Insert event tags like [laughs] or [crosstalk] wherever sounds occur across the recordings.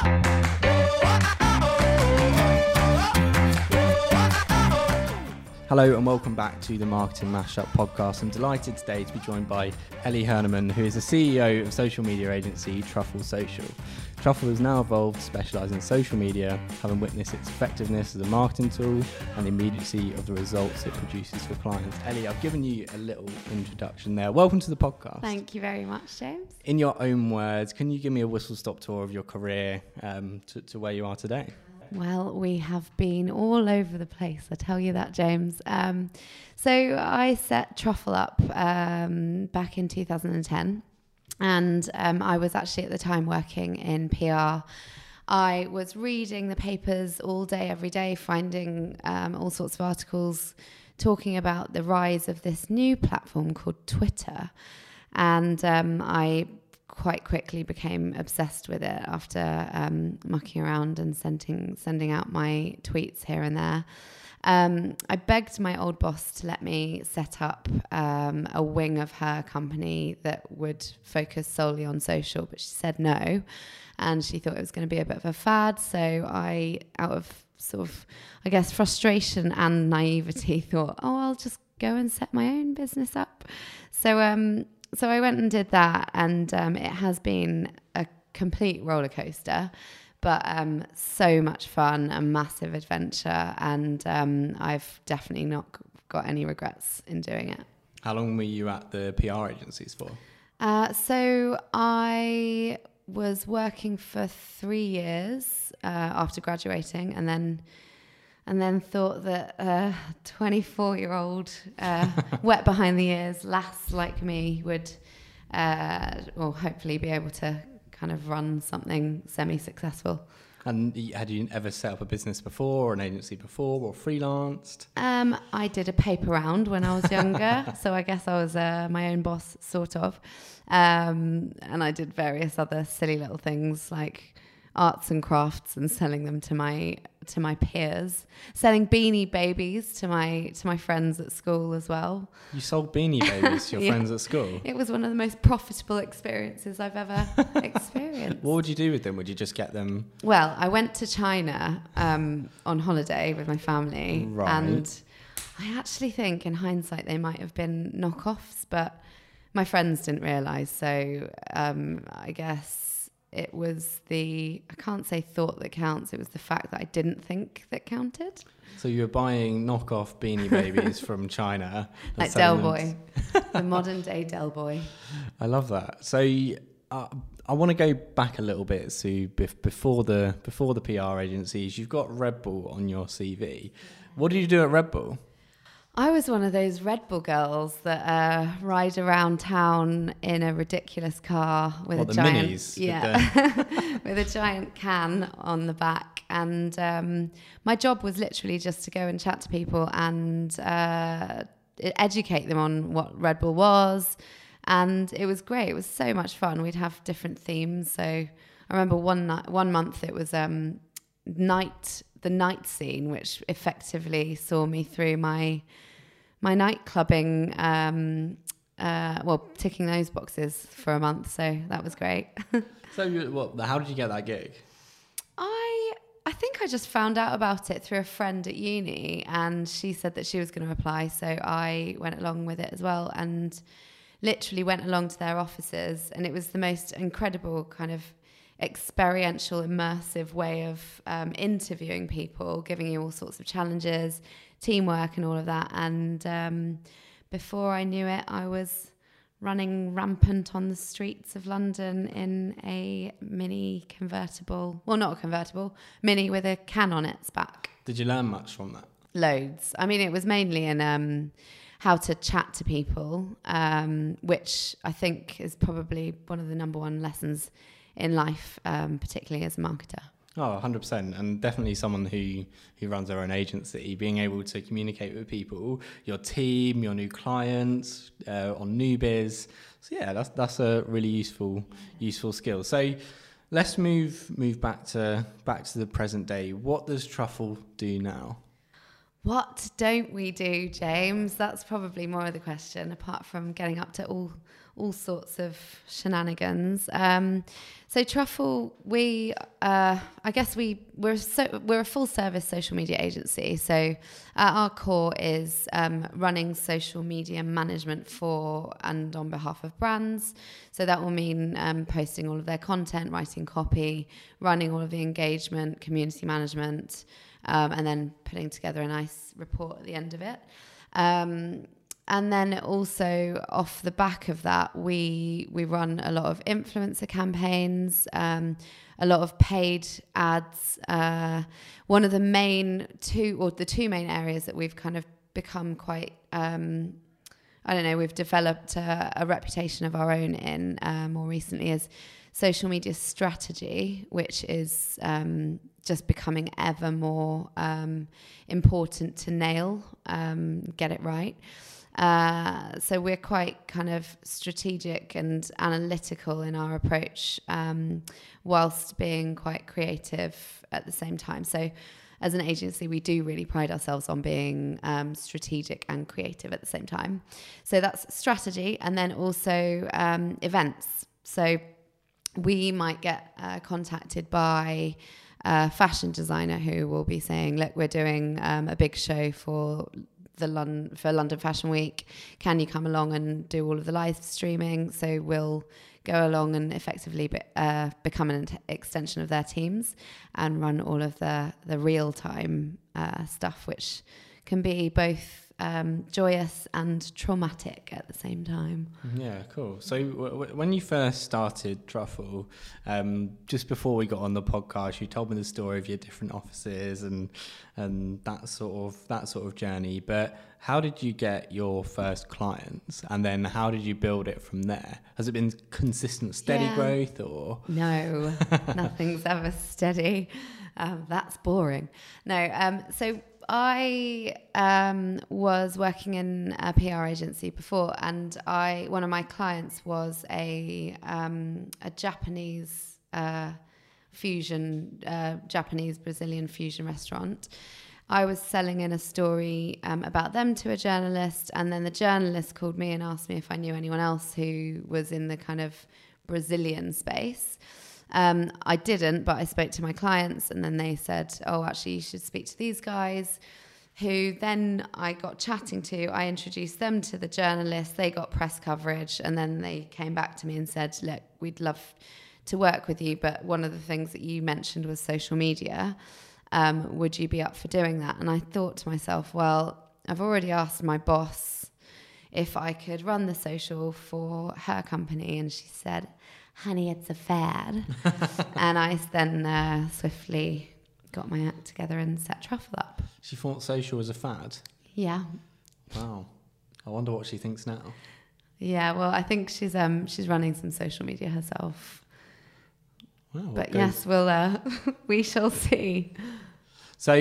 Ah! Hello and welcome back to the Marketing Mashup podcast. I'm delighted today to be joined by Ellie Herneman, who is the CEO of social media agency Truffle Social. Truffle has now evolved to specialise in social media, having witnessed its effectiveness as a marketing tool and the immediacy of the results it produces for clients. Ellie, I've given you a little introduction there. Welcome to the podcast. Thank you very much, James. In your own words, can you give me a whistle stop tour of your career um, to, to where you are today? Well, we have been all over the place, I tell you that, James. Um, so I set Truffle up um, back in 2010, and um, I was actually at the time working in PR. I was reading the papers all day, every day, finding um, all sorts of articles talking about the rise of this new platform called Twitter. And um, I quite quickly became obsessed with it after um, mucking around and sending sending out my tweets here and there. Um, I begged my old boss to let me set up um, a wing of her company that would focus solely on social, but she said no, and she thought it was going to be a bit of a fad. So I, out of sort of, I guess, frustration and naivety, [laughs] thought, oh, I'll just go and set my own business up. So um, so I went and did that, and um, it has been a complete roller coaster, but um, so much fun, a massive adventure, and um, I've definitely not got any regrets in doing it. How long were you at the PR agencies for? Uh, so I was working for three years uh, after graduating, and then and then thought that a 24 year old uh, [laughs] wet behind the ears lass like me would, uh, well, hopefully be able to kind of run something semi successful. And had you ever set up a business before, or an agency before, or freelanced? Um, I did a paper round when I was [laughs] younger, so I guess I was uh, my own boss, sort of. Um, and I did various other silly little things like arts and crafts and selling them to my to my peers, selling beanie babies to my to my friends at school as well. You sold beanie babies to your [laughs] yeah. friends at school. It was one of the most profitable experiences I've ever [laughs] experienced. What would you do with them? Would you just get them? Well, I went to China um, on holiday with my family, right. and I actually think, in hindsight, they might have been knockoffs, but my friends didn't realise. So um, I guess it was the I can't say thought that counts. It was the fact that I didn't think that counted. So you were buying knockoff beanie [laughs] babies from China, like Del Boy, the modern day Del Boy. [laughs] I love that. So uh, I want to go back a little bit to before the before the PR agencies. You've got Red Bull on your CV. What did you do at Red Bull? I was one of those Red Bull girls that uh, ride around town in a ridiculous car with what, a giant, minis, yeah, with, [laughs] with, a giant can on the back. And um, my job was literally just to go and chat to people and uh, educate them on what Red Bull was. And it was great. It was so much fun. We'd have different themes. So I remember one night, one month it was um, night, the night scene, which effectively saw me through my my night clubbing, um, uh, well, ticking those boxes for a month. So that was great. [laughs] so, you, what? How did you get that gig? I I think I just found out about it through a friend at uni, and she said that she was going to apply, so I went along with it as well, and literally went along to their offices, and it was the most incredible kind of experiential, immersive way of um, interviewing people, giving you all sorts of challenges, teamwork, and all of that. And um, before I knew it, I was running rampant on the streets of London in a mini convertible. Well, not a convertible, mini with a can on its back. Did you learn much from that? Loads. I mean, it was mainly in. Um, how to chat to people, um, which I think is probably one of the number one lessons in life, um, particularly as a marketer. Oh, 100%. And definitely someone who, who runs their own agency, being able to communicate with people, your team, your new clients, uh, on new biz. So yeah, that's, that's a really useful, useful skill. So let's move, move back to, back to the present day. What does Truffle do now? What don't we do, James? That's probably more of the question, apart from getting up to all all sorts of shenanigans. Um, so Truffle, we, uh, I guess we we're so we're a full service social media agency. So our core is um, running social media management for and on behalf of brands. So that will mean um, posting all of their content, writing copy, running all of the engagement, community management, um, and then putting together a nice report at the end of it. Um, and then also off the back of that, we we run a lot of influencer campaigns, um, a lot of paid ads. Uh, one of the main two, or the two main areas that we've kind of become quite, um, I don't know, we've developed a, a reputation of our own in uh, more recently is social media strategy, which is um, just becoming ever more um, important to nail, um, get it right. Uh, so we're quite kind of strategic and analytical in our approach, um, whilst being quite creative at the same time. So as an agency, we do really pride ourselves on being um, strategic and creative at the same time. So that's strategy, and then also um, events. So we might get uh, contacted by a fashion designer who will be saying, "Look, we're doing um, a big show for." The London for London Fashion Week. Can you come along and do all of the live streaming? So we'll go along and effectively be, uh, become an extension of their teams and run all of the the real time uh, stuff, which can be both um, joyous and traumatic at the same time. Yeah, cool. So w- w- when you first started Truffle, um, just before we got on the podcast, you told me the story of your different offices and and that sort of that sort of journey. But how did you get your first clients, and then how did you build it from there? Has it been consistent, steady yeah. growth, or no? [laughs] nothing's ever steady. Um, that's boring. No. Um, so I um, was working in a PR agency before, and I one of my clients was a um, a Japanese uh, fusion, uh, Japanese Brazilian fusion restaurant. I was selling in a story um, about them to a journalist, and then the journalist called me and asked me if I knew anyone else who was in the kind of Brazilian space. Um, I didn't, but I spoke to my clients, and then they said, "Oh, actually, you should speak to these guys." Who then I got chatting to. I introduced them to the journalists. They got press coverage, and then they came back to me and said, "Look, we'd love to work with you, but one of the things that you mentioned was social media. Um, would you be up for doing that?" And I thought to myself, "Well, I've already asked my boss if I could run the social for her company, and she said." Honey, it's a fad. [laughs] and I then uh, swiftly got my act together and set Truffle up. She thought social was a fad? Yeah. Wow. I wonder what she thinks now. Yeah, well, I think she's um she's running some social media herself. Wow, but yes, we'll uh, [laughs] we shall see. So,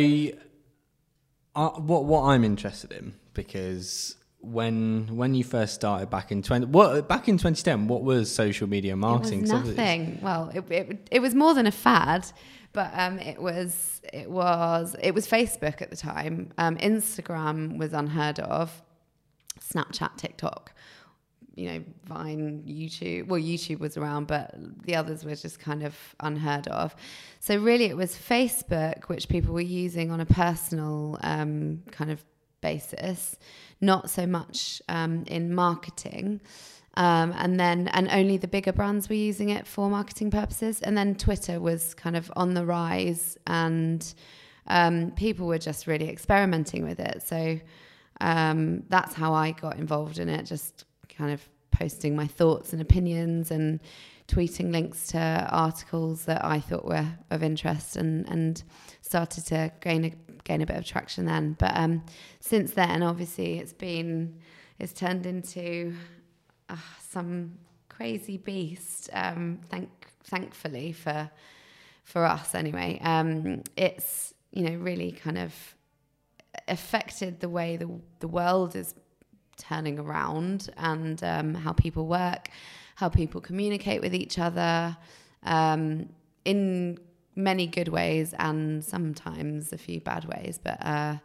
uh, what what I'm interested in because when when you first started back in 20 what back in 2010 what was social media marketing? It was nothing. Well it, it, it was more than a fad but um, it was it was it was facebook at the time. Um, instagram was unheard of. Snapchat tiktok you know vine youtube well youtube was around but the others were just kind of unheard of. So really it was facebook which people were using on a personal um, kind of basis, not so much um, in marketing. Um, and then, and only the bigger brands were using it for marketing purposes. And then Twitter was kind of on the rise, and um, people were just really experimenting with it. So um, that's how I got involved in it, just kind of posting my thoughts and opinions and tweeting links to articles that I thought were of interest and, and started to gain a, gain a bit of traction then. But um, since then, obviously, it's been it's turned into uh, some crazy beast. Um, thank thankfully for for us anyway. Um, it's you know really kind of affected the way the the world is turning around and um, how people work, how people communicate with each other um, in many good ways and sometimes a few bad ways. But uh,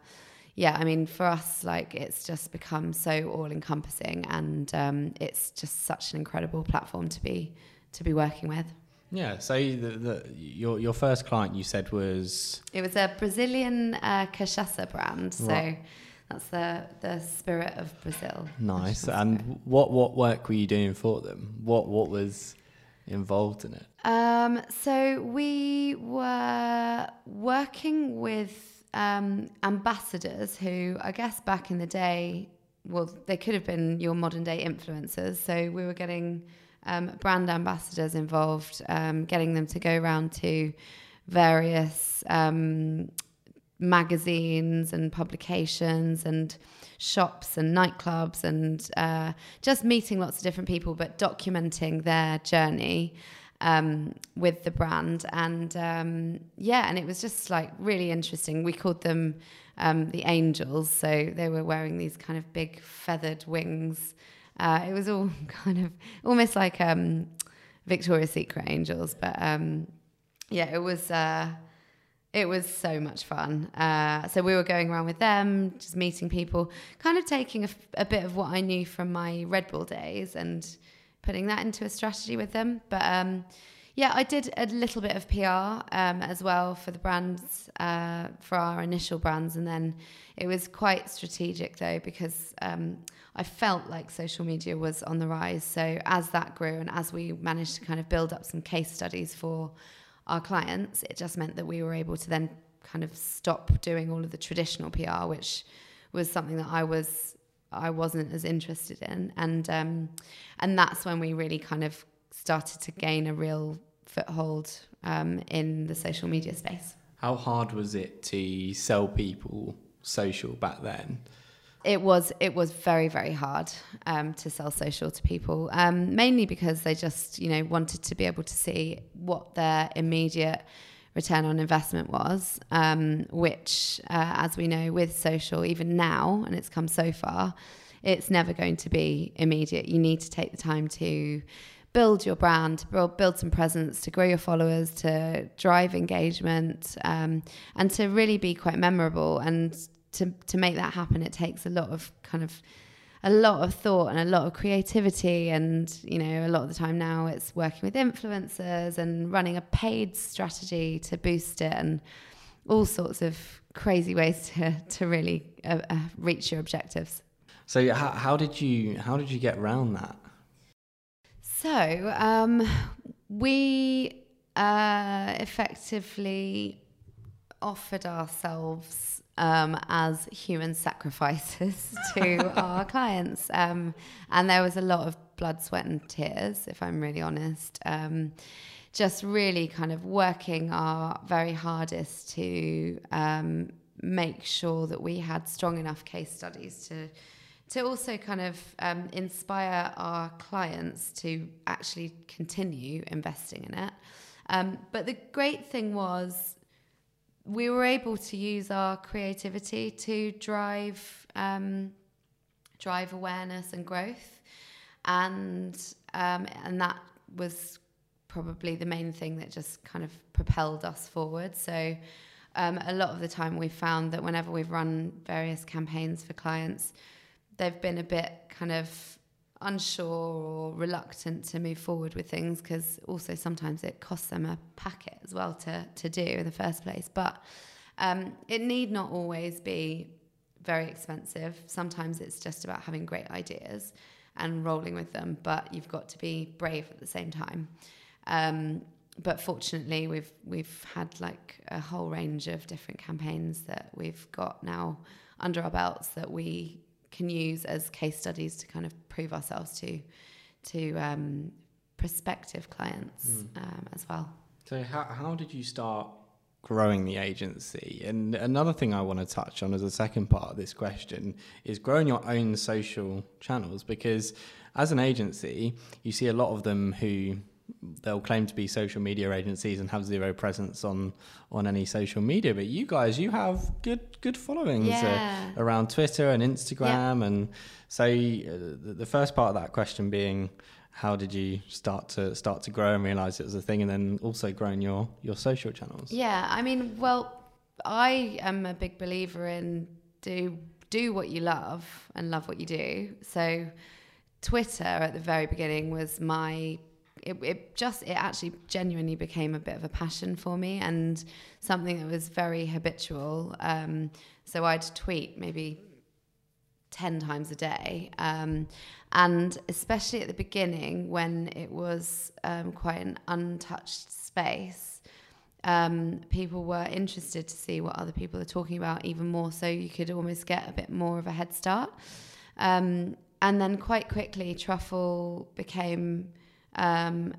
yeah, I mean, for us, like it's just become so all encompassing, and um, it's just such an incredible platform to be to be working with. Yeah. So the, the, your your first client you said was It was a Brazilian uh, cachaça brand, so Right. That's the the spirit of Brazil. nice. And spirit. what what work were you doing for them? What what was involved in it? Um, so we were working with um, ambassadors who, I guess, back in the day, well, they could have been your modern day influencers. So we were getting um, brand ambassadors involved, um, getting them to go around to various um, magazines and publications and shops and nightclubs and uh, just meeting lots of different people, but documenting their journey um, with the brand. And um, yeah, and it was just like really interesting. We called them um, the angels. So they were wearing these kind of big feathered wings. Uh, it was all [laughs] kind of almost like um, Victoria's Secret angels, but um, yeah, it was. Uh, it was so much fun. Uh, so we were going around with them, just meeting people, kind of taking a bit of what I knew from my Red Bull days and putting that into a strategy with them. But um, yeah, I did a little bit of PR um, as well for the brands, uh, for our initial brands. And then it was quite strategic though, because um, I felt like social media was on the rise. So as that grew and as we managed to kind of build up some case studies for our clients, it just meant that we were able to then kind of stop doing all of the traditional PR, which was something that I was I wasn't as interested in, and um, and that's when we really kind of started to gain a real foothold um, in the social media space. How hard was it to sell people social back then? It was it was very very hard um, to sell social to people, um, mainly because they just you know wanted to be able to see what their immediate return on investment was, um, which uh, as we know with social even now, and it's come so far, it's never going to be immediate. You need to take the time to build your brand, build, build some presence, to grow your followers, to drive engagement, um, and to really be quite memorable. And to to make that happen, it takes a lot of kind of a lot of thought and a lot of creativity and you know a lot of the time now it's working with influencers and running a paid strategy to boost it and all sorts of crazy ways to to really uh, uh, reach your objectives So how, how did you how did you get around that? So um, we uh, effectively offered ourselves um, as human sacrifices [laughs] to our [laughs] clients, um, and there was a lot of blood, sweat, and tears. If I'm really honest. Um, just really kind of working our very hardest to um, make sure that we had strong enough case studies to to also kind of um, inspire our clients to actually continue investing in it. Um, but the great thing was we were able to use our creativity to drive um, drive awareness and growth, and um, and that was probably the main thing that just kind of propelled us forward. So. Um, a lot of the time, we've found that whenever we've run various campaigns for clients, they've been a bit kind of unsure or reluctant to move forward with things because also sometimes it costs them a packet as well to, to do in the first place. But um, it need not always be very expensive. Sometimes it's just about having great ideas and rolling with them, but you've got to be brave at the same time. Um, but fortunately, we've we've had like a whole range of different campaigns that we've got now under our belts that we can use as case studies to kind of prove ourselves to to um, prospective clients Mm. um, as well. So how how did you start growing the agency? And another thing I want to touch on as a second part of this question is growing your own social channels because as an agency, you see a lot of them who they'll claim to be social media agencies and have zero presence on on any social media but you guys you have good good followings uh, around Twitter and Instagram and so uh, the, the first part of that question being how did you start to start to grow and realize it was a thing and then also growing your your social channels? Yeah, I mean, well, I am a big believer in do do what you love and love what you do. So Twitter at the very beginning was my it, it just it actually genuinely became a bit of a passion for me and something that was very habitual. Um, so I'd tweet maybe 10 times a day. Um, and especially at the beginning when it was um, quite an untouched space, um, people were interested to see what other people are talking about even more. So you could almost get a bit more of a head start. Um, and then quite quickly, Truffle became um,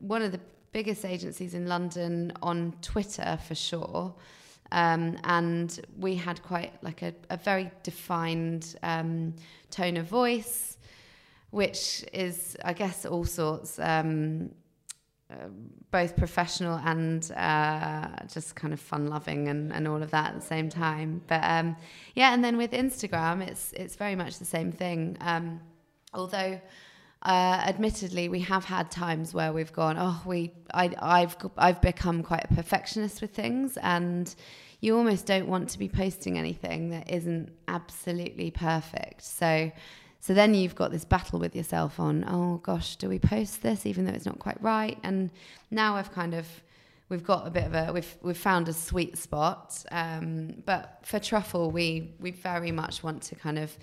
one of the biggest agencies in London on Twitter for sure. Um, and we had quite like a, a very defined um, tone of voice, which is, I guess, all sorts, um, uh, both professional and uh, just kind of fun loving and, and all of that at the same time. But um, yeah, and then with Instagram, it's it's very much the same thing. Um, although uh, admittedly, we have had times where we've gone, oh, we, I, I've, I've become quite a perfectionist with things, and you almost don't want to be posting anything that isn't absolutely perfect. So, so then you've got this battle with yourself on, oh gosh, do we post this even though it's not quite right? And now I've kind of, we've got a bit of a, we've we've found a sweet spot. Um, but for Truffle, we we very much want to kind of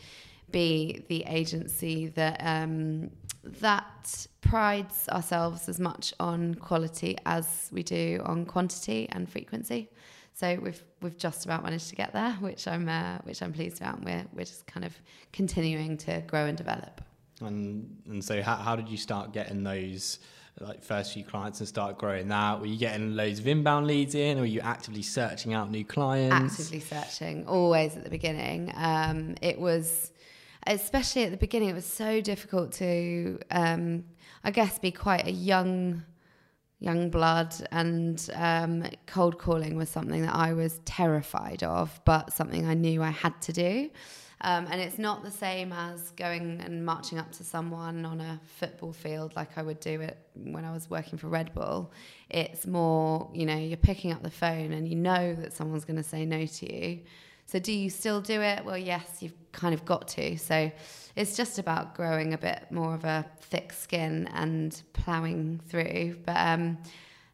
be the agency that um, that prides ourselves as much on quality as we do on quantity and frequency. So we've we've just about managed to get there, which I'm uh, which I'm pleased about. And we're we're just kind of continuing to grow and develop. And and so how how did you start getting those? like first few clients and start growing that? Were you getting loads of inbound leads in, or were you actively searching out new clients? Actively searching, always at the beginning. Um, it was especially at the beginning, it was so difficult to, um, I guess, be quite a young, young blood, and um, cold calling was something that I was terrified of, but something I knew I had to do. Um, and it's not the same as going and marching up to someone on a football field like I would do it when I was working for Red Bull. It's more, you know, you're picking up the phone and you know that someone's going to say no to you. So, do you still do it? Well, yes, you've kind of got to. So, it's just about growing a bit more of a thick skin and ploughing through. But um,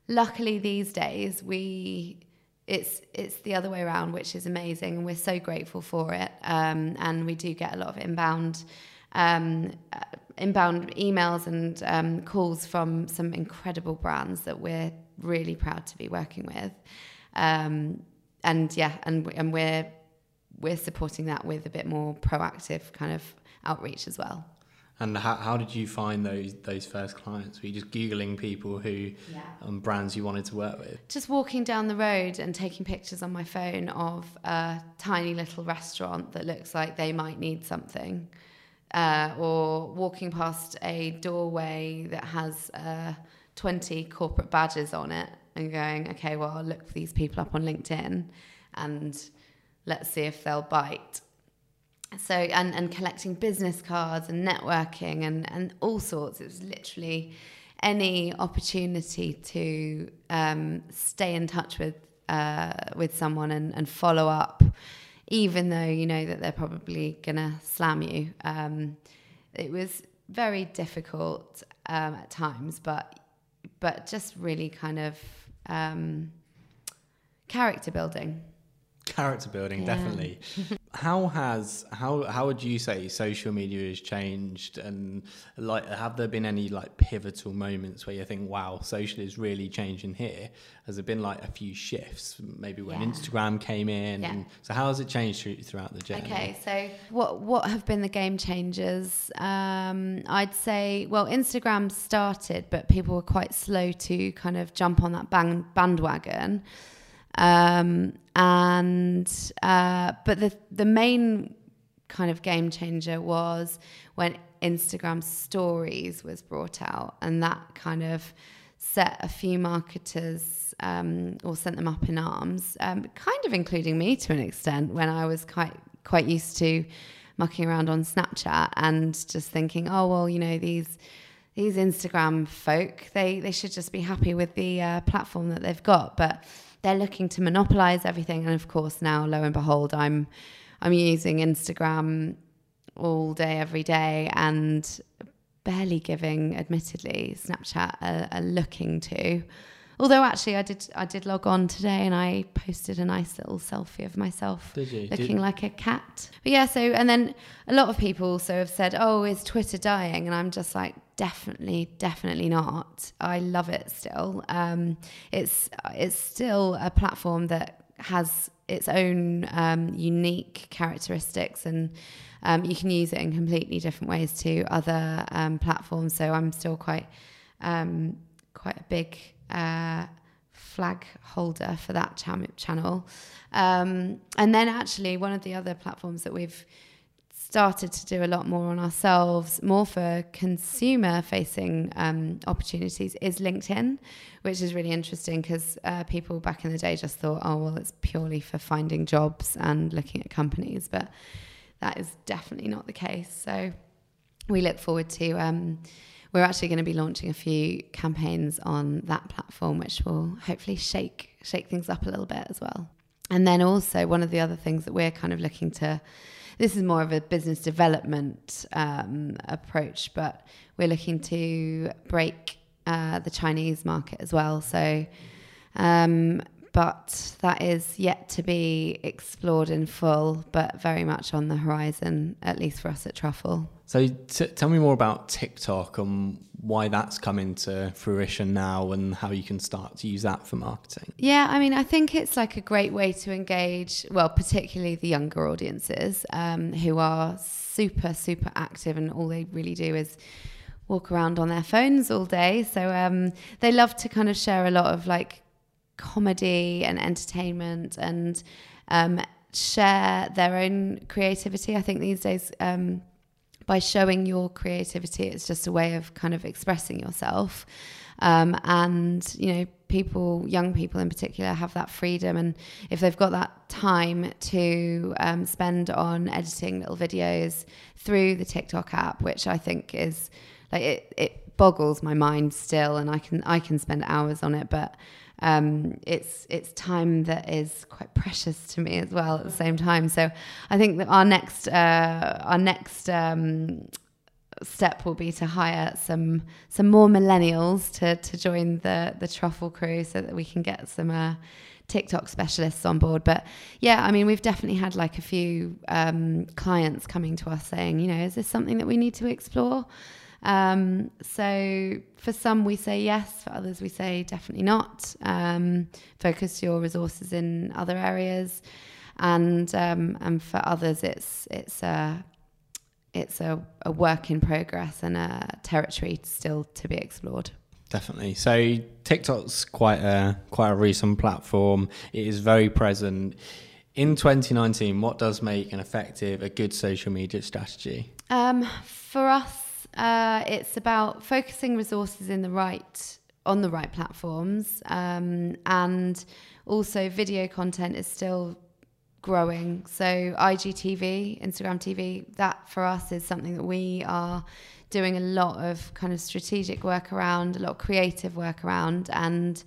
luckily, these days, we it's it's the other way around, which is amazing, and we're so grateful for it. Um, and we do get a lot of inbound. Um, uh, inbound emails and um, calls from some incredible brands that we're really proud to be working with. Um, and yeah, and and we're we're supporting that with a bit more proactive kind of outreach as well. And how, how did you find those those first clients? Were you just googling people who yeah. um, brands you wanted to work with? Just walking down the road and taking pictures on my phone of a tiny little restaurant that looks like they might need something, uh, or walking past a doorway that has uh, twenty corporate badges on it and going, okay, well I'll look for these people up on LinkedIn and let's see if they'll bite. So, and, and collecting business cards and networking and, and all sorts. It was literally any opportunity to um, stay in touch with uh, with someone and, and follow up, even though you know that they're probably gonna slam you. Um, it was very difficult um, at times, but but just really kind of um, character building character building, yeah. definitely. [laughs] how has how how would you say social media has changed, and like have there been any like pivotal moments where you think, wow, social is really changing here? Has there been like a few shifts, maybe when yeah. Instagram came in? Yeah. And, so how has it changed throughout the journey? Okay, so what what have been the game changers? Um, I'd say well, Instagram started, but people were quite slow to kind of jump on that band, bandwagon. Um, and uh, but the the main kind of game changer was when Instagram stories was brought out, and that kind of set a few marketers um, or sent them up in arms, um, kind of including me to an extent when I was quite quite used to mucking around on Snapchat and just thinking, oh well, you know these these Instagram folk, they they should just be happy with the uh, platform that they've got, but they're looking to monopolize everything. And of course, now lo and behold, I'm I'm using Instagram all day, every day, and barely giving, admittedly, Snapchat a, a looking to. Although actually, I did I did log on today and I posted a nice little selfie of myself looking Did- like a cat. But yeah, so and then a lot of people also have said, "Oh, is Twitter dying?" And I'm just like, definitely, definitely not. I love it still. Um, it's it's still a platform that has its own um, unique characteristics and. Um, you can use it in completely different ways to other um, platforms. So I'm still quite um, quite a big uh, flag holder for that channel. Um, and then actually, one of the other platforms that we've started to do a lot more on ourselves, more for consumer facing um, opportunities, is LinkedIn, which is really interesting because uh, people back in the day just thought, oh, well, it's purely for finding jobs and looking at companies. But that is definitely not the case. So we look forward to. Um, we're actually going to be launching a few campaigns on that platform, which will hopefully shake shake things up a little bit as well. And then also one of the other things that we're kind of looking to. This is more of a business development um, approach, but we're looking to break uh, the Chinese market as well. So um, but that is yet to be explored in full, but very much on the horizon, at least for us at Truffle. So t- tell me more about TikTok and why that's coming to fruition now and how you can start to use that for marketing. Yeah, I mean, I think it's like a great way to engage, well, particularly the younger audiences um, who are super, super active and all they really do is walk around on their phones all day. So um, they love to kind of share a lot of like comedy and entertainment and um, share their own creativity. I think these days, um, by showing your creativity, it's just a way of kind of expressing yourself. Um, and, you know, people, young people in particular, have that freedom. And if they've got that time to um, spend on editing little videos through the TikTok app, which I think is like it, it boggles my mind still, and I can I can spend hours on it, but um, it's it's time that is quite precious to me as well at the same time. So I think that our next uh, our next um, step will be to hire some some more millennials to to join the the truffle crew so that we can get some. Uh, TikTok specialists on board. But yeah, I mean, we've definitely had like a few um, clients coming to us saying, you know, is this something that we need to explore? Um, so for some we say yes, for others we say definitely not. Um, focus your resources in other areas, and um, and for others it's it's a it's a, a work in progress and a territory still to be explored. Definitely. So TikTok's quite a quite a recent platform. It is very present. In 2019, what does make an effective, a good social media strategy? Um, for us, uh, it's about focusing resources in the right on the right platforms, um, and also video content is still growing. So IGTV, Instagram TV, that for us is something that we are doing a lot of kind of strategic work around, a lot of creative work around, and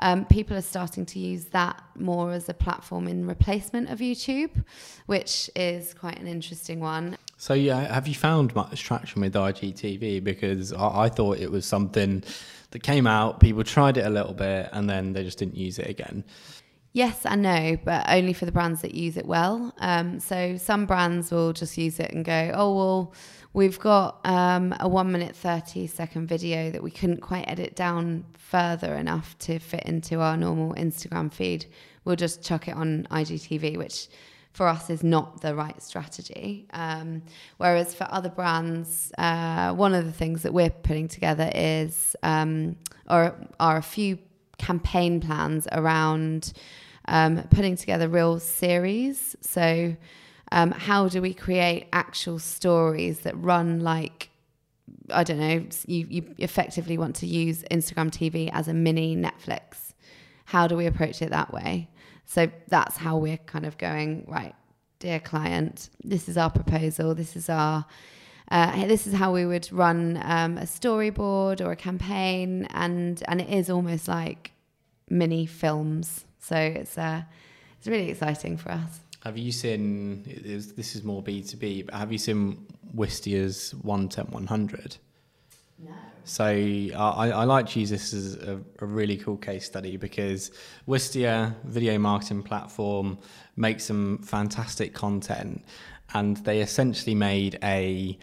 um, people are starting to use that more as a platform in replacement of YouTube, which is quite an interesting one. So yeah, have you found much traction with IGTV? Because I, I thought it was something that came out, people tried it a little bit, and then they just didn't use it again. Yes and no, but only for the brands that use it well. Um, so some brands will just use it and go, oh, well, we've got um, a one minute, 30 second video that we couldn't quite edit down further enough to fit into our normal Instagram feed. We'll just chuck it on IGTV, which for us is not the right strategy. Um, whereas for other brands, uh, one of the things that we're putting together is, um, or are a few campaign plans around um, putting together real series. So, um, how do we create actual stories that run like I don't know, you, you effectively want to use Instagram TV as a mini Netflix. How do we approach it that way? So that's how we're kind of going, right, dear client, this is our proposal, this is our uh, this is how we would run um, a storyboard or a campaign, and and it is almost like mini films. So it's uh, it's really exciting for us. Have you seen? it is- This is more B two B, but have you seen Wistia's one ten one hundred? No. So I, I like to use this as a, a really cool case study because Wistia video marketing platform makes some fantastic content, and they essentially made a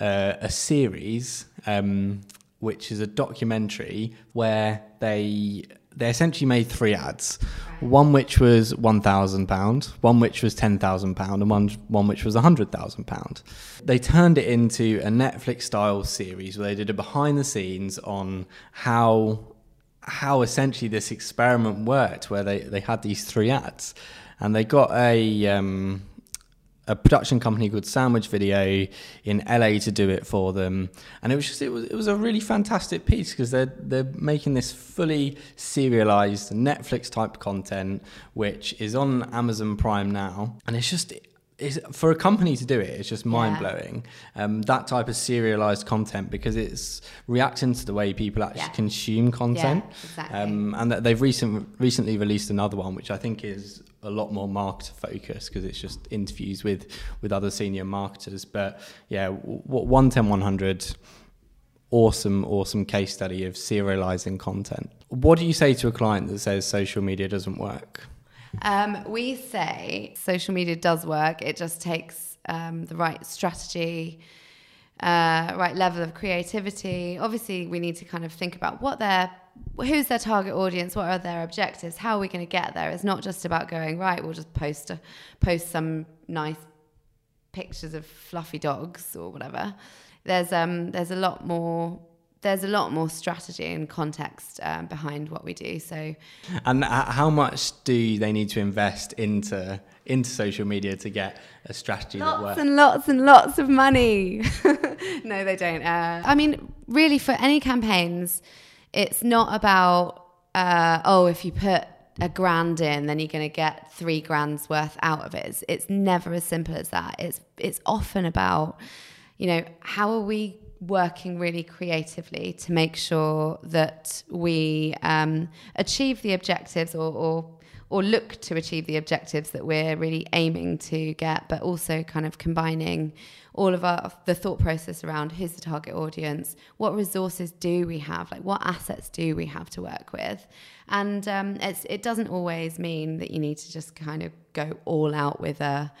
uh, a series um, which is a documentary where they they essentially made three ads. One which was one thousand pound, one which was ten thousand pound, and one one which was hundred thousand pound. They turned it into a Netflix style series where they did a behind the scenes on how how essentially this experiment worked, where they, they had these three ads, and they got a um, a production company called Sandwich Video in LA to do it for them, and it was just it was it was a really fantastic piece because they're they're making this fully serialized Netflix type content, which is on Amazon Prime now, and it's just. It's, for a company to do it, it's just mind blowing. Um, that type of serialized content because it's reacting to the way people actually Yeah. consume content. Yeah, exactly. Um, and that they've recent, recently released another one, which I think is a lot more marketer focused because it's just interviews with with other senior marketers. But yeah, what one ten one hundred, awesome, awesome case study of serializing content. What do you say to a client that says social media doesn't work? Um, we say social media does work. It just takes um, the right strategy, uh, right level of creativity. Obviously, we need to kind of think about what their who's their target audience, what are their objectives, how are we going to get there. It's not just about going right. We'll just post a, post some nice pictures of fluffy dogs or whatever. There's um there's a lot more there's a lot more strategy and context um, behind what we do. So And how much do they need to invest into into social media to get a strategy that works? and lots and lots of money. [laughs] no, they don't. Uh, I mean, really, for any campaigns, it's not about uh, oh, if you put a grand in, then you're going to get three grand's worth out of it. It's, it's never as simple as that. It's it's often about you know how are we working really creatively to make sure that we um, achieve the objectives or, or or look to achieve the objectives that we're really aiming to get, but also kind of combining all of our the thought process around who's the target audience, what resources do we have, like what assets do we have to work with, and um, it doesn't always mean that you need to just kind of go all out with a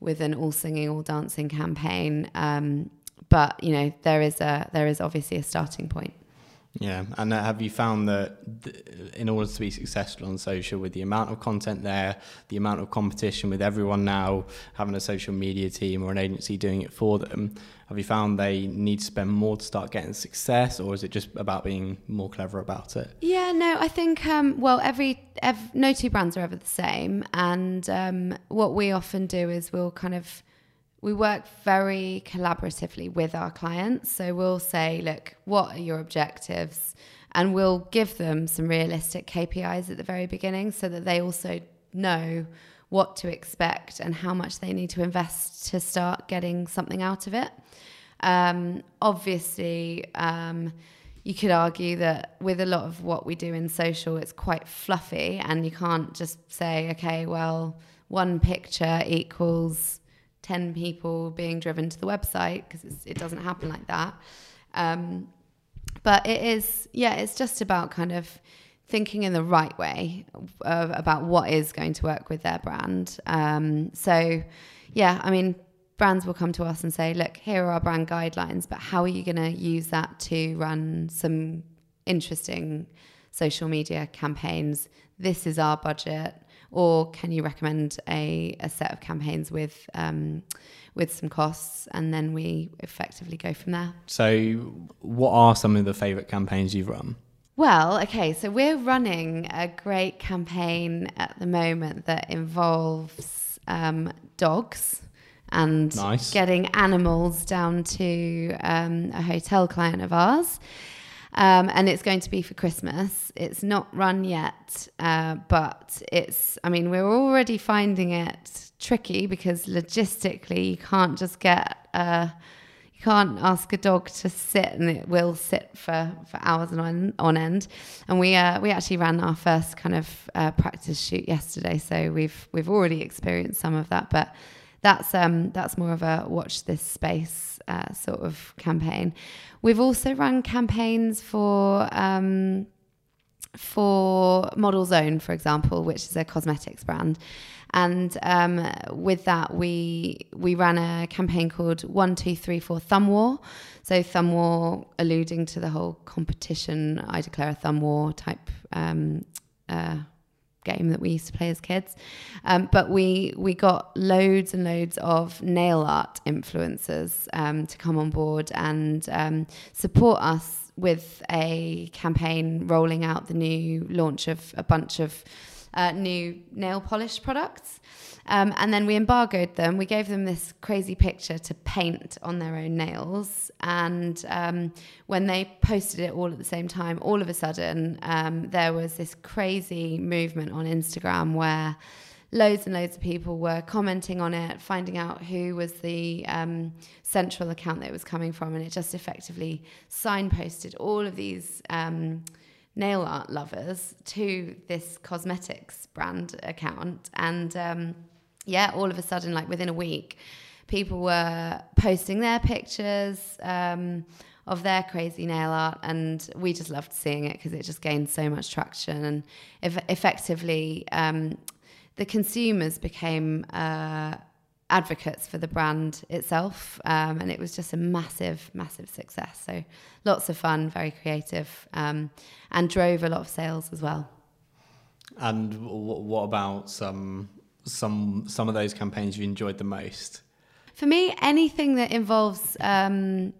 with an all singing, all dancing campaign. Um, but you know there is a there is obviously a starting point. Yeah, and uh, have you found that in order to be successful on social, with the amount of content there, the amount of competition, with everyone now having a social media team or an agency doing it for them, have you found they need to spend more to start getting success, or is it just about being more clever about it? Yeah, no, I think um, well, every, ev no two brands are ever the same, and um, what we often do is we'll kind of we work very collaboratively with our clients. So we'll say, look, what are your objectives, and we'll give them some realistic KPIs at the very beginning, so that they also know what to expect and how much they need to invest to start getting something out of it. Um, obviously, um, you could argue that with a lot of what we do in social, it's quite fluffy, and you can't just say, okay, well, one picture equals 10 people being driven to the website because it doesn't happen like that. Um, but it is, yeah, it's just about kind of thinking in the right way of, about what is going to work with their brand. Um, so, yeah, I mean, brands will come to us and say, look, here are our brand guidelines, but how are you going to use that to run some interesting social media campaigns? This is our budget. Or can you recommend a, a set of campaigns with um, with some costs, and then we effectively go from there. So, what are some of the favourite campaigns you've run? Well, okay, so we're running a great campaign at the moment that involves um, dogs and Nice. getting animals down to um, a hotel client of ours. Um, and it's going to be for Christmas. It's not run yet, uh, but it's, I mean, we're already finding it tricky because logistically you can't just get a, you can't ask a dog to sit and it will sit for, for hours on, on end. And we uh, we actually ran our first kind of uh, practice shoot yesterday, so we've we've already experienced some of that. But that's um, that's more of a watch this space uh, sort of campaign. We've also run campaigns for. Um, for Models Own, for example, which is a cosmetics brand. And um, with that, we we ran a campaign called One Two Three Four Thumb War. So thumb war, alluding to the whole competition, I declare a thumb war type um, uh, game that we used to play as kids. Um, but we we got loads and loads of nail art influencers um, to come on board and um, support us with a campaign rolling out the new launch of a bunch of uh, new nail polish products. Um, and then we embargoed them. We gave them this crazy picture to paint on their own nails. And um, when they posted it all at the same time, all of a sudden, um, there was this crazy movement on Instagram where loads and loads of people were commenting on it, finding out who was the um, central account that it was coming from, and it just effectively signposted all of these um, nail art lovers to this cosmetics brand account. And um, yeah, all of a sudden, like within a week, people were posting their pictures um, of their crazy nail art, and we just loved seeing it because it just gained so much traction and eff- effectively um, the consumers became uh, advocates for the brand itself, um, and it was just a massive, massive success. So lots of fun, very creative, um, and drove a lot of sales as well. And w- what about some some some of those campaigns you enjoyed the most? For me, anything that involves um,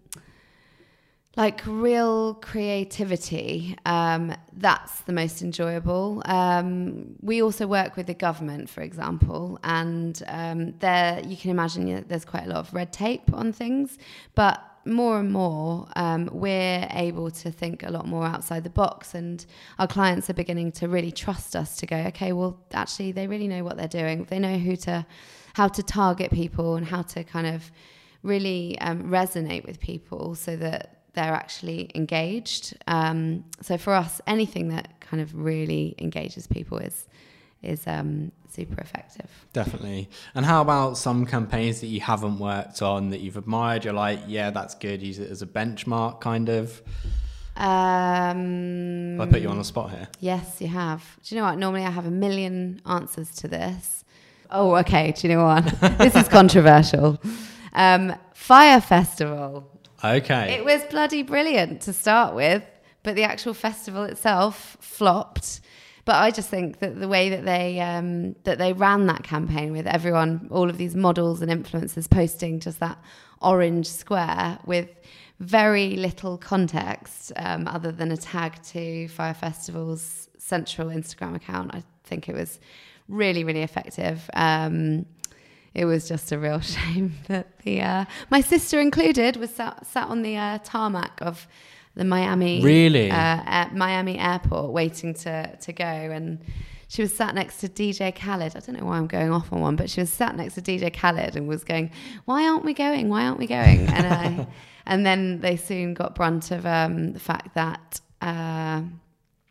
like real creativity, um, that's the most enjoyable. Um, we also work with the government, for example, and um, there you can imagine you know, there's quite a lot of red tape on things, but more and more um, we're able to think a lot more outside the box, and our clients are beginning to really trust us to go, okay, well, actually, they really know what they're doing. They know who to, how to target people, and how to kind of really um, resonate with people so that they're actually engaged. Um, so for us, anything that kind of really engages people is is um, super effective. Definitely. And how about some campaigns that you haven't worked on that you've admired? You're like, yeah, that's good. Use it as a benchmark, kind of. Um, I put you on the spot here. Yes, you have. Do you know what? Normally, I have a million answers to this. Oh, okay. Do you know what? [laughs] this is controversial. Um, Fyre Festival Okay. It was bloody brilliant to start with, but the actual festival itself flopped. But I just think that the way that they um, that they ran that campaign with everyone, all of these models and influencers posting just that orange square with very little context um, other than a tag to Fyre Festival's central Instagram account. I think it was really, really effective. Um, it was just a real [laughs] shame that the uh, my sister included was sat, sat on the uh, tarmac of the Miami really uh, Miami airport waiting to to go and she was sat next to DJ Khaled. I don't know why I'm going off on one, but she was sat next to DJ Khaled and was going, "Why aren't we going? Why aren't we going?" And I, [laughs] and then they soon got brunt of um, the fact that, uh,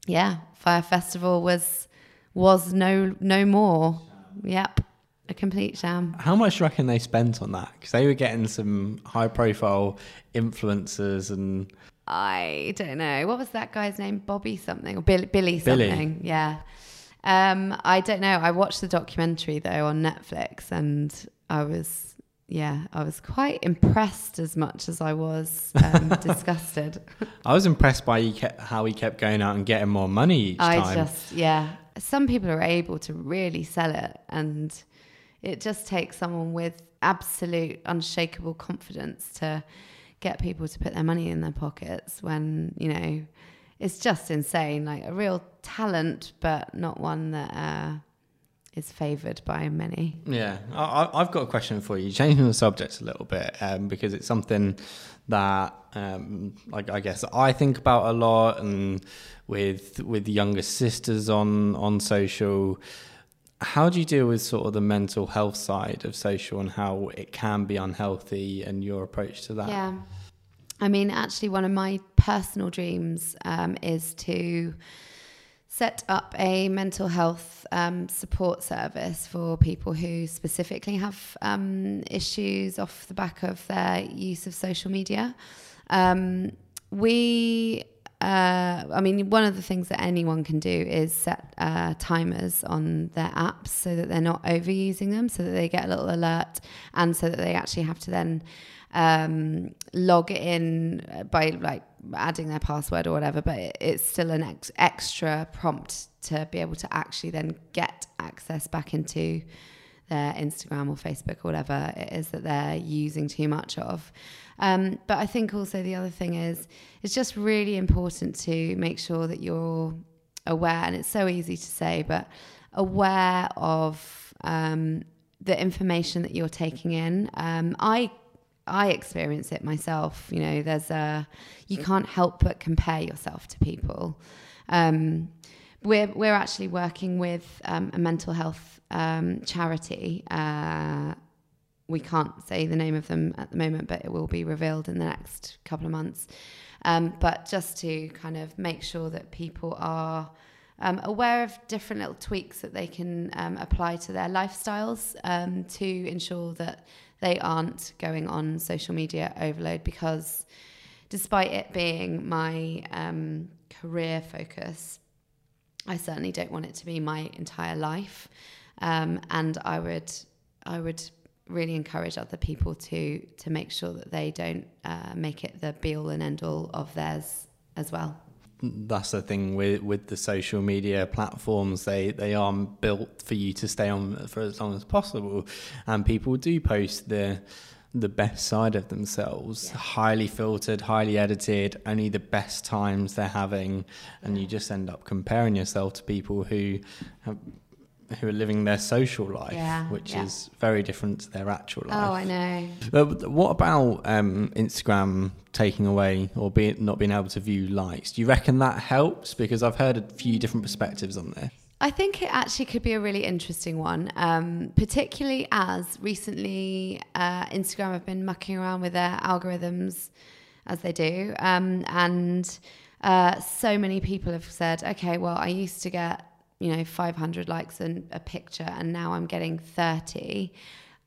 yeah, Fyre Festival was was no no more. Yep a complete sham. How much do you reckon they spent on that? Because they were getting some high profile influencers and. I don't know. What was that guy's name? Bobby something or Billy, Billy something? Billy. Yeah. Um, I don't know. I watched the documentary though on Netflix and I was, yeah, I was quite impressed as much as I was um, [laughs] disgusted. I was impressed by he kept, how he kept going out and getting more money each I time. I just, yeah. Some people are able to really sell it and it just takes someone with absolute unshakable confidence to get people to put their money in their pockets when you know it's just insane. Like a real talent but not one that uh, is favored by many. Yeah. I, have got a question for you. Changing the subject a little bit um, because it's something that um, like I guess I think about a lot and with with younger sisters on on social how do you deal with sort of the mental health side of social and how it can be unhealthy and your approach to that? Yeah. I mean, actually, one of my personal dreams um, is to set up a mental health um, support service for people who specifically have um, issues off the back of their use of social media. Um, we uh, I mean, one of the things that anyone can do is set uh, timers on their apps so that they're not overusing them, so that they get a little alert, and so that they actually have to then um, log in by like adding their password or whatever. But it's still an ex- extra prompt to be able to actually then get access back into their Instagram or Facebook or whatever it is that they're using too much of. Um, but I think also the other thing is it's just really important to make sure that you're aware, and it's so easy to say, but aware of um, the information that you're taking in. Um, I I experience it myself. You know, there's a you can't help but compare yourself to people. Um, we're we're actually working with um, a mental health um, charity. Uh, we can't say the name of them at the moment, but it will be revealed in the next couple of months. Um, but just to kind of make sure that people are um, aware of different little tweaks that they can um, apply to their lifestyles um, to ensure that they aren't going on social media overload because despite it being my um, career focus, I certainly don't want it to be my entire life. Um, and I would, I would really encourage other people to to make sure that they don't uh, make it the be all and end all of theirs as well. That's the thing with with the social media platforms. They they are built for you to stay on for as long as possible, and people do post the the best side of themselves, yeah. highly filtered, highly edited, only the best times they're having, and you just end up comparing yourself to people who have who are living their social life, yeah, which yeah. is very different to their actual life. Oh, I know. But what about um, Instagram taking away or be, not being able to view likes? Do you reckon that helps? Because I've heard a few different perspectives on this. I think it actually could be a really interesting one, um, particularly as recently uh, Instagram have been mucking around with their algorithms as they do. Um, and uh, so many people have said, okay, well, I used to get you know 500 likes and a picture and now i'm getting 30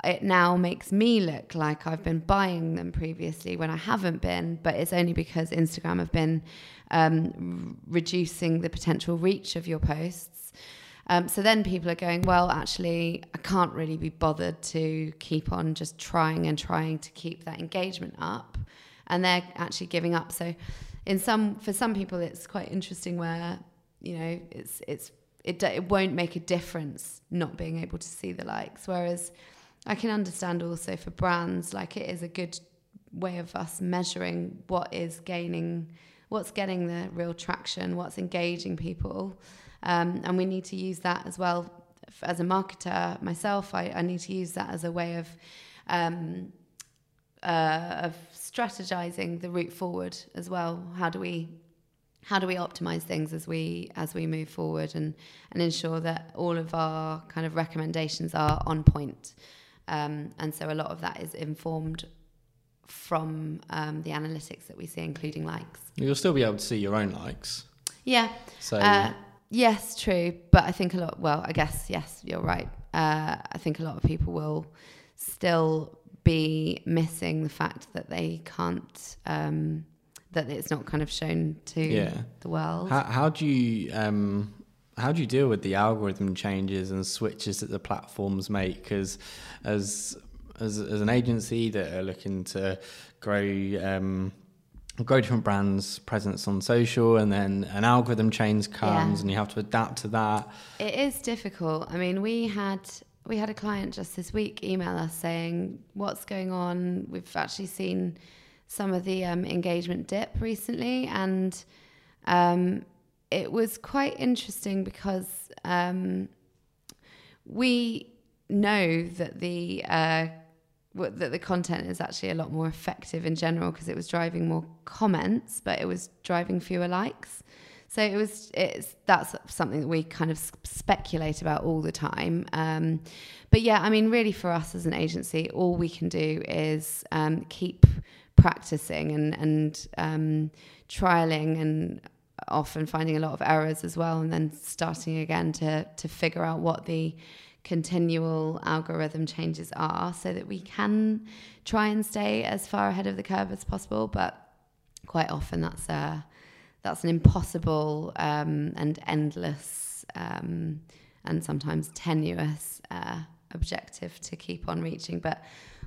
it now makes me look like i've been buying them previously when i haven't been but it's only because instagram have been um, reducing the potential reach of your posts. Um, so then people are going well actually i can't really be bothered to keep on just trying and trying to keep that engagement up. And they're actually giving up. So in some for some people it's quite interesting where you know it's it's it, it won't make a difference not being able to see the likes. Whereas I can understand also for brands, like it is a good way of us measuring what is gaining, what's getting the real traction, what's engaging people. Um, and we need to use that as well. As a marketer myself, I, I need to use that as a way of um, uh, of strategizing the route forward as well. How do we how do we optimize things as we as we move forward and and ensure that all of our kind of recommendations are on point? Um, and so a lot of that is informed from um, the analytics that we see including likes. You'll still be able to see your own likes. Yeah. So uh, yes true. But i think a lot well i guess yes you're right. Uh, i think a lot of people will still be missing the fact that they can't um, that it's not kind of shown to yeah. the world. How, how do you um, how do you deal with the algorithm changes and switches that the platforms make? Because as, as as an agency that are looking to grow um, grow different brands presence on social and then an algorithm change comes yeah. and you have to adapt to that it is difficult i mean we had we had a client just this week email us saying what's going on we've actually seen some of the um, engagement dip recently, and um, it was quite interesting because um, we know that the uh, that the content is actually a lot more effective in general because it was driving more comments, but it was driving fewer likes. So it was. It's that's something that we kind of speculate about all the time. Um, but yeah, I mean, really, for us as an agency, all we can do is um, keep practicing and and um, trialing and often finding a lot of errors as well, and then starting again to to figure out what the continual algorithm changes are, so that we can try and stay as far ahead of the curve as possible. But quite often, that's a that's an impossible um, and endless um, and sometimes tenuous uh, objective to keep on reaching. But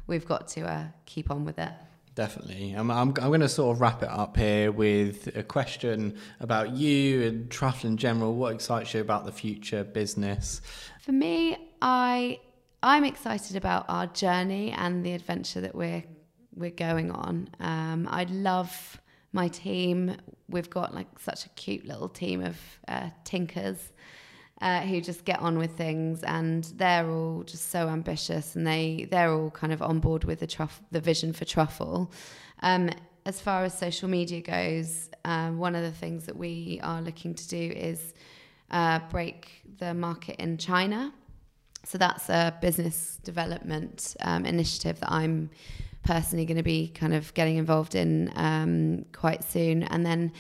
we've got to uh, keep on with it. Definitely. I'm, I'm, I'm going to sort of wrap it up here with a question about you and Truffle in general. What excites you about the future business? For me, I I'm excited about our journey and the adventure that we're we're going on. Um, I love my team. We've got like such a cute little team of uh, tinkers uh, who just get on with things, and they're all just so ambitious, and they they're all kind of on board with the truff the vision for truffle. Um, as far as social media goes, um, one of the things that we are looking to do is uh, break the market in China. So that's a business development um, initiative that I'm personally going to be kind of getting involved in um, quite soon. And then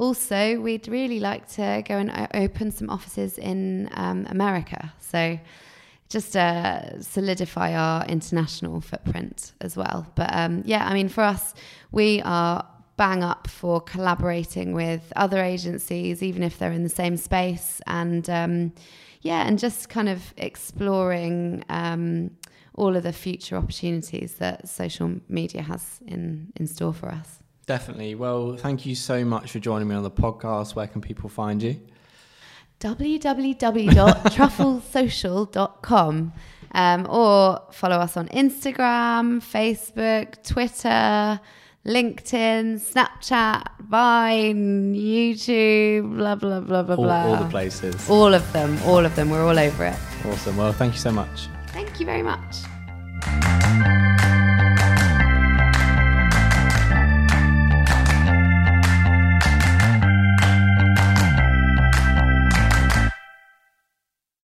also, we'd really like to go and open some offices in um, America. So just uh, solidify our international footprint as well. But um, yeah, I mean, for us, we are bang up for collaborating with other agencies, even if they're in the same space. And um, yeah, and just kind of exploring um, all of the future opportunities that social media has in, in store for us. Definitely. Well, thank you so much for joining me on the podcast. Where can people find you? www.trufflesocial.com um, or follow us on Instagram, Facebook, Twitter, LinkedIn, Snapchat, Vine, YouTube, blah, blah, blah, blah, all, blah. All the places. All of them. All of them. We're all over it. Awesome. Well, thank you so much. Thank you very much.